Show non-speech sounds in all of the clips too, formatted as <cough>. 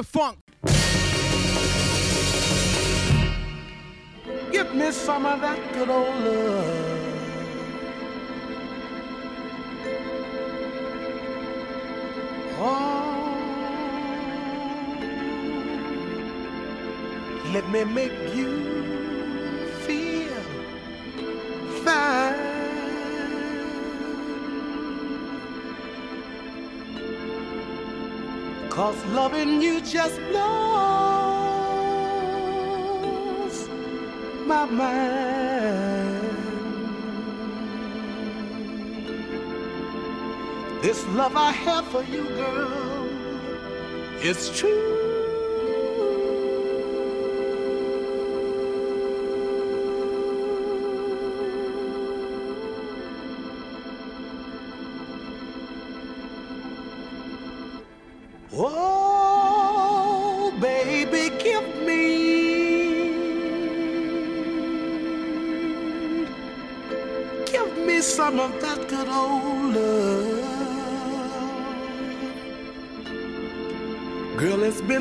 to funk. Give me some of that good old love. Oh, let me make you feel fine. Cause loving you just blows my mind. This love I have for you, girl, it's true.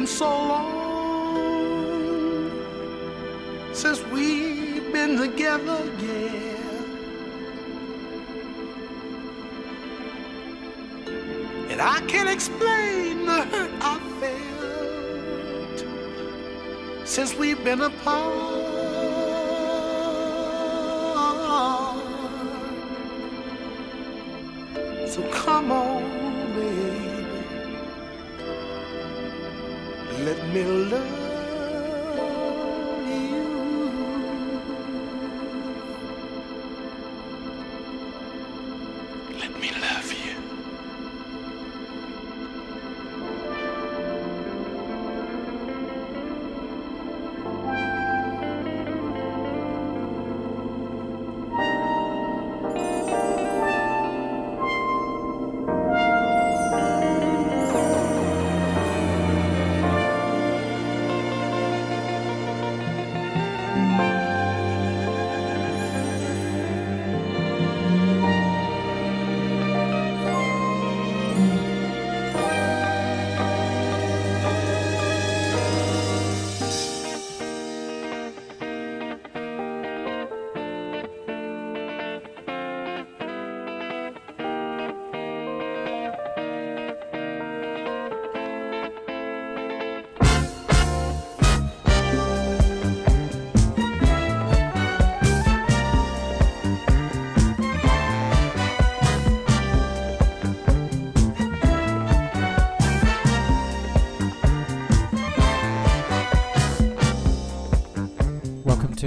So long since we've been together, yeah. And I can't explain the hurt I felt since we've been apart. So come on, Let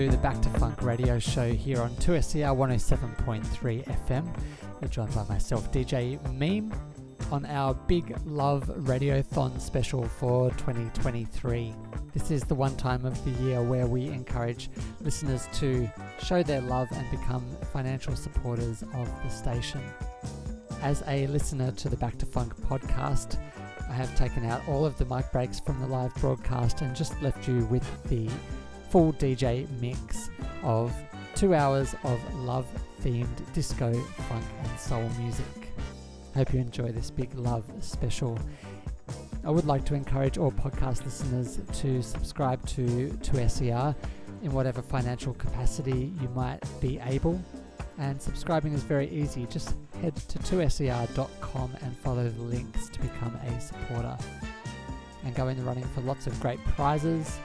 the Back to Funk radio show here on 2SER 107.3 FM. You're joined by myself, DJ Meem, on our Big Love Radiothon special for 2023. This is the one time of the year where we encourage listeners to show their love and become financial supporters of the station. As a listener to the Back to Funk podcast, I have taken out all of the mic breaks from the live broadcast and just left you with the full DJ mix of two hours of love themed disco, funk, and soul music. Hope you enjoy this big love special. I would like to encourage all podcast listeners to subscribe to, 2SER in whatever financial capacity you might be able. And subscribing is very easy. Just head to 2ser.com and follow the links to become a supporter. And go in the running for lots of great prizes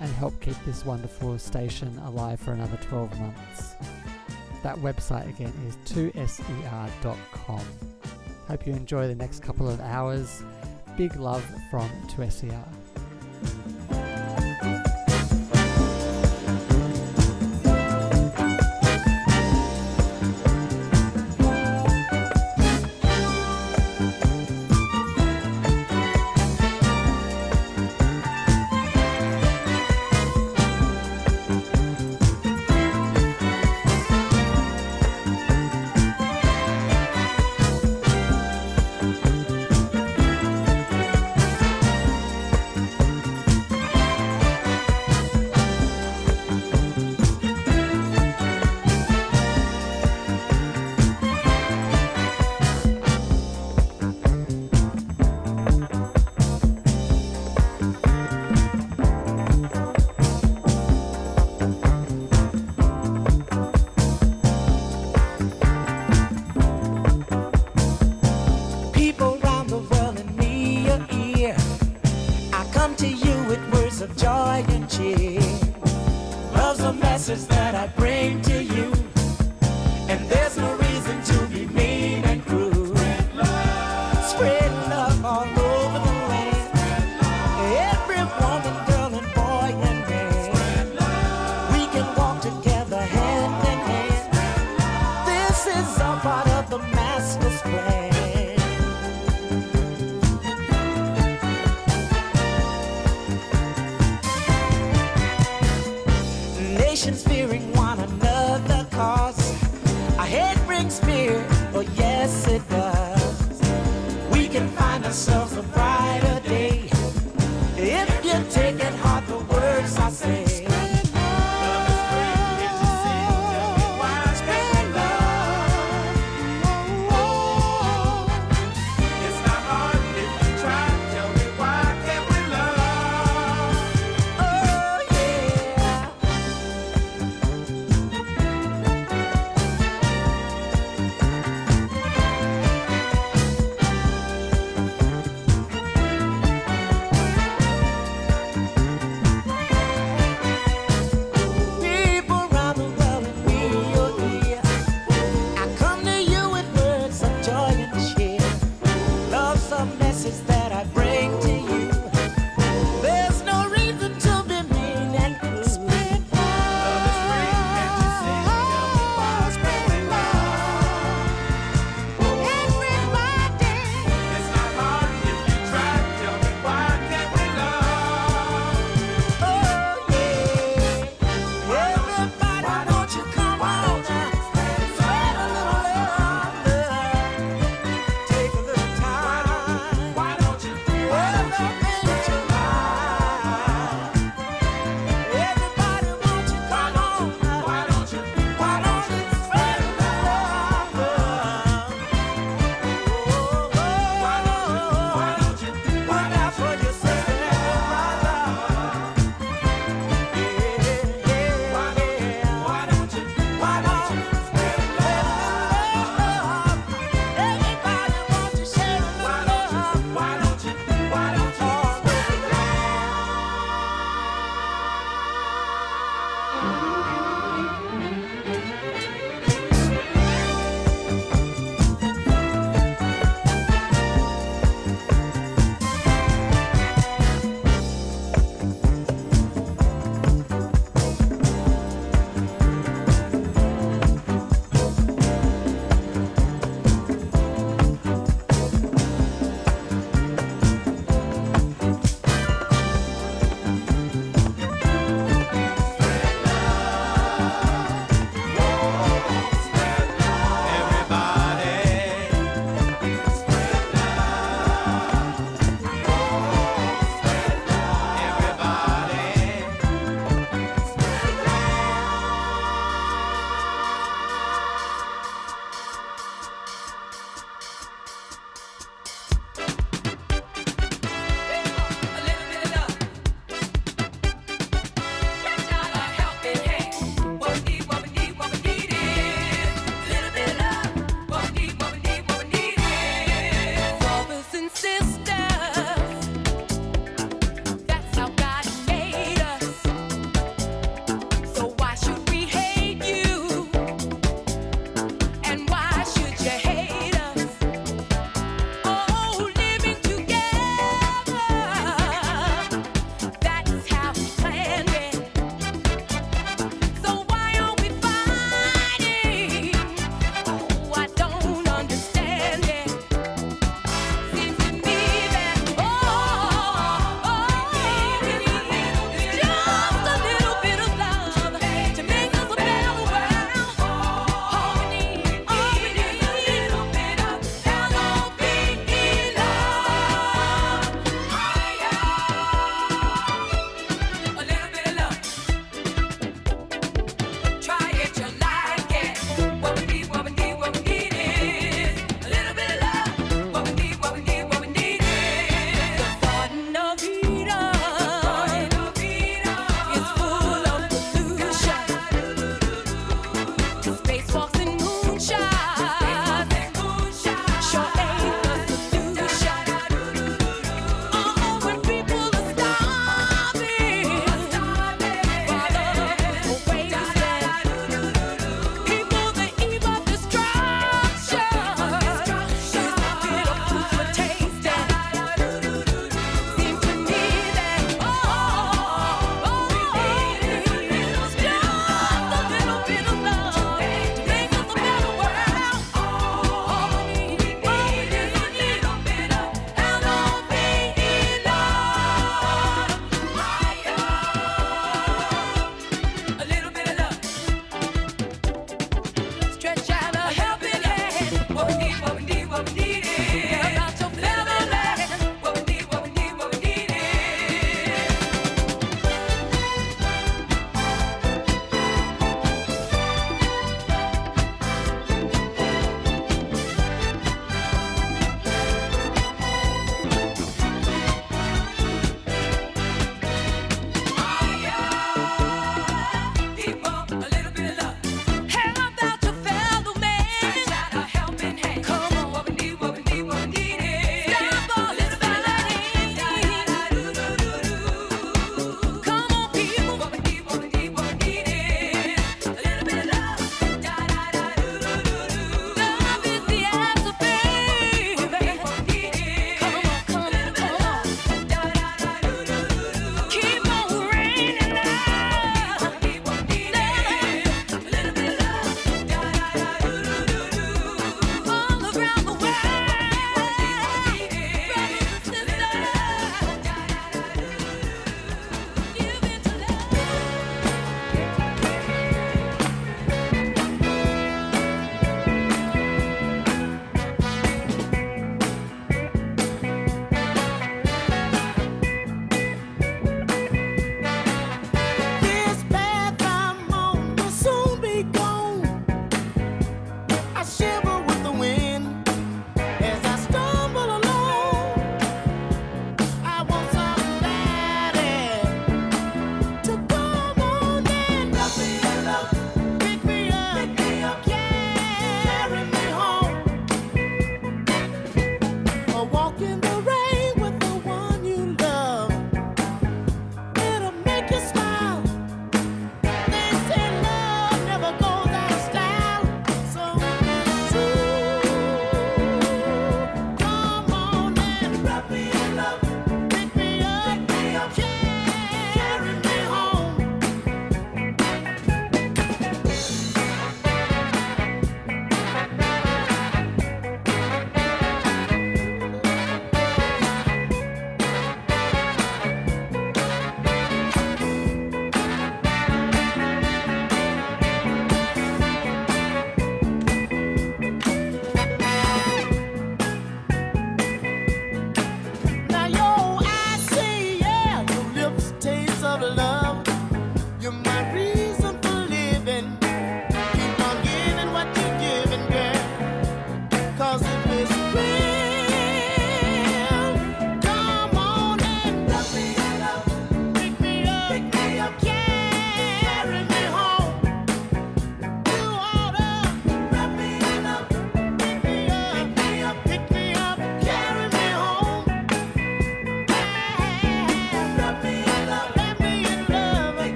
and help keep this wonderful station alive for another 12 months. <laughs> That website again is 2ser.com. Hope you enjoy the next couple of hours. Big love from 2ser.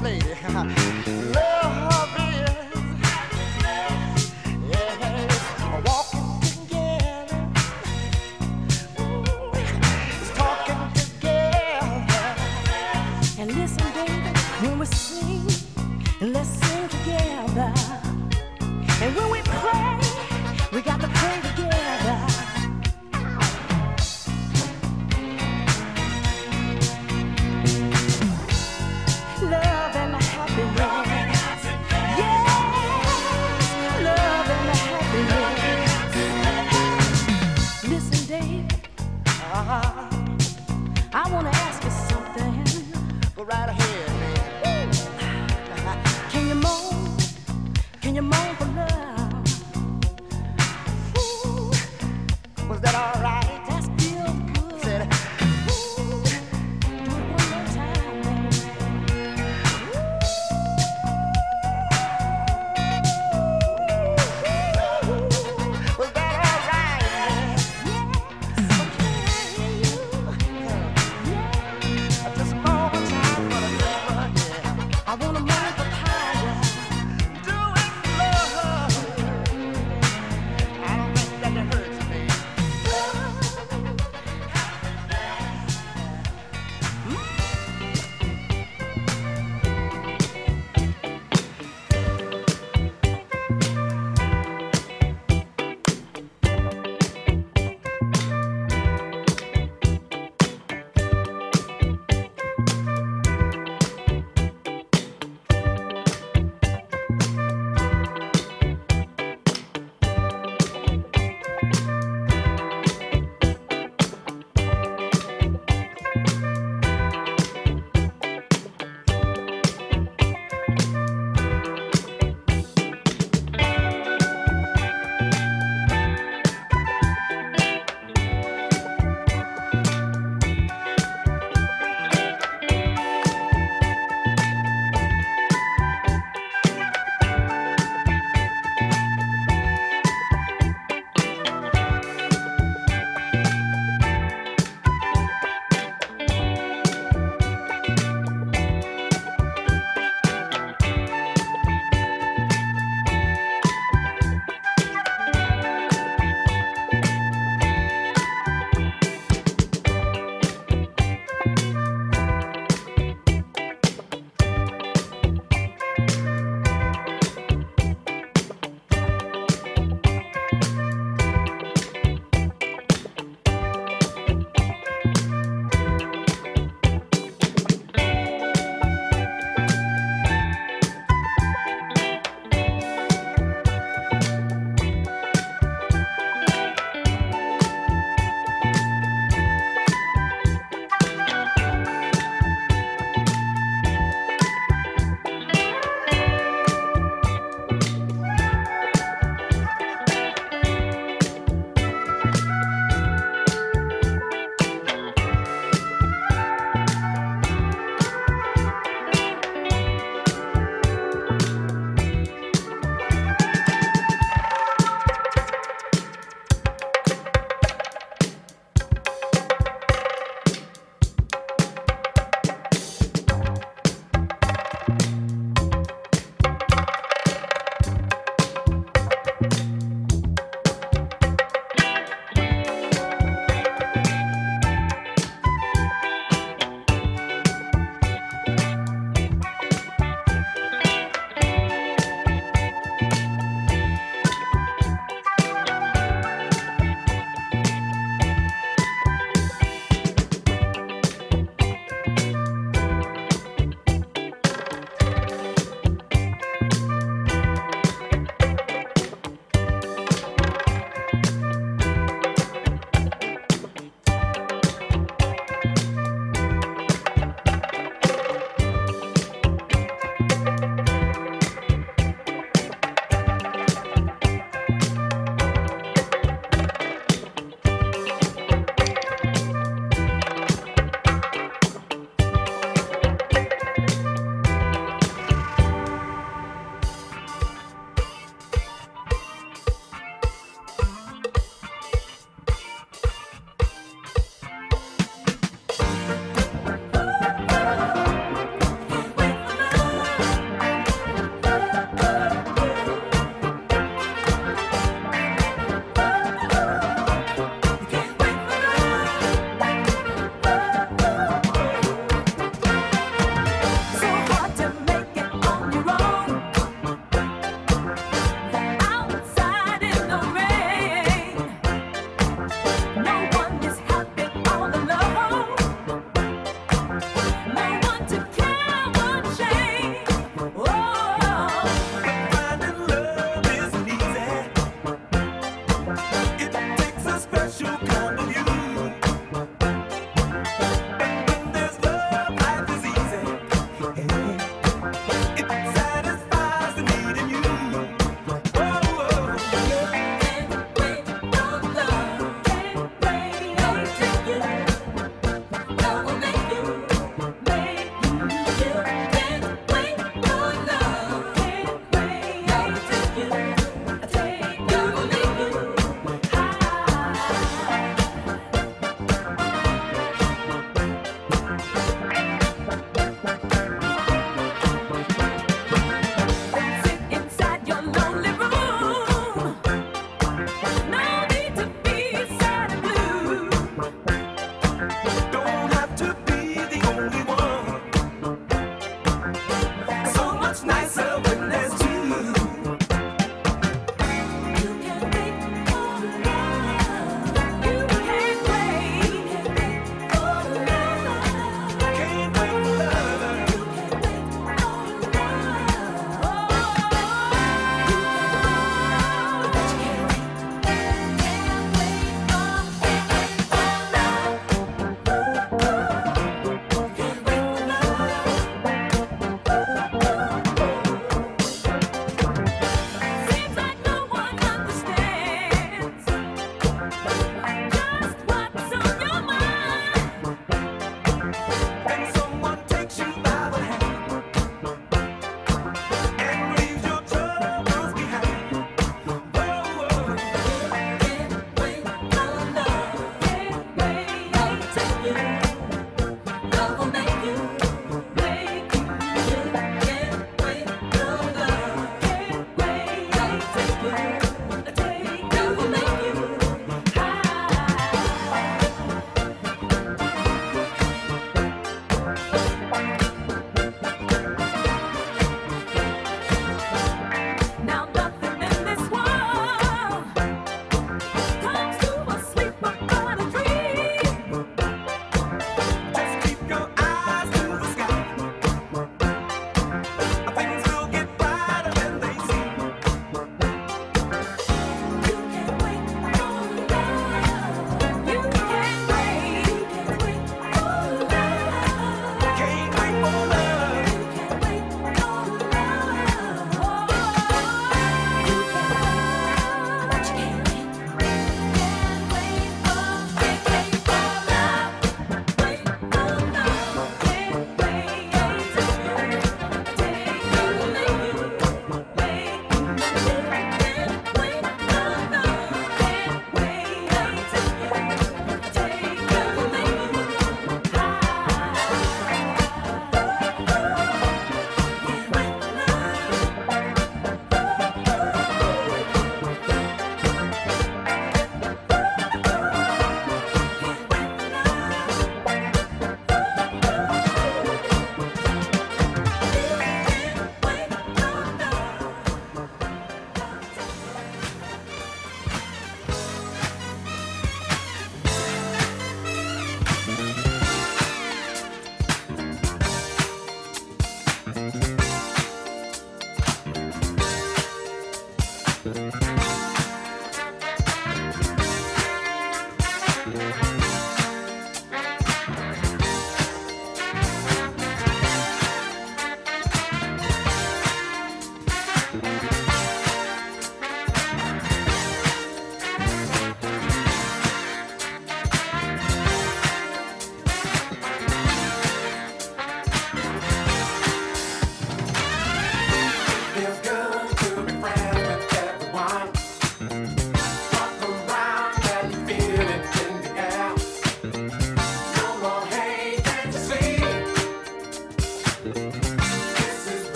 I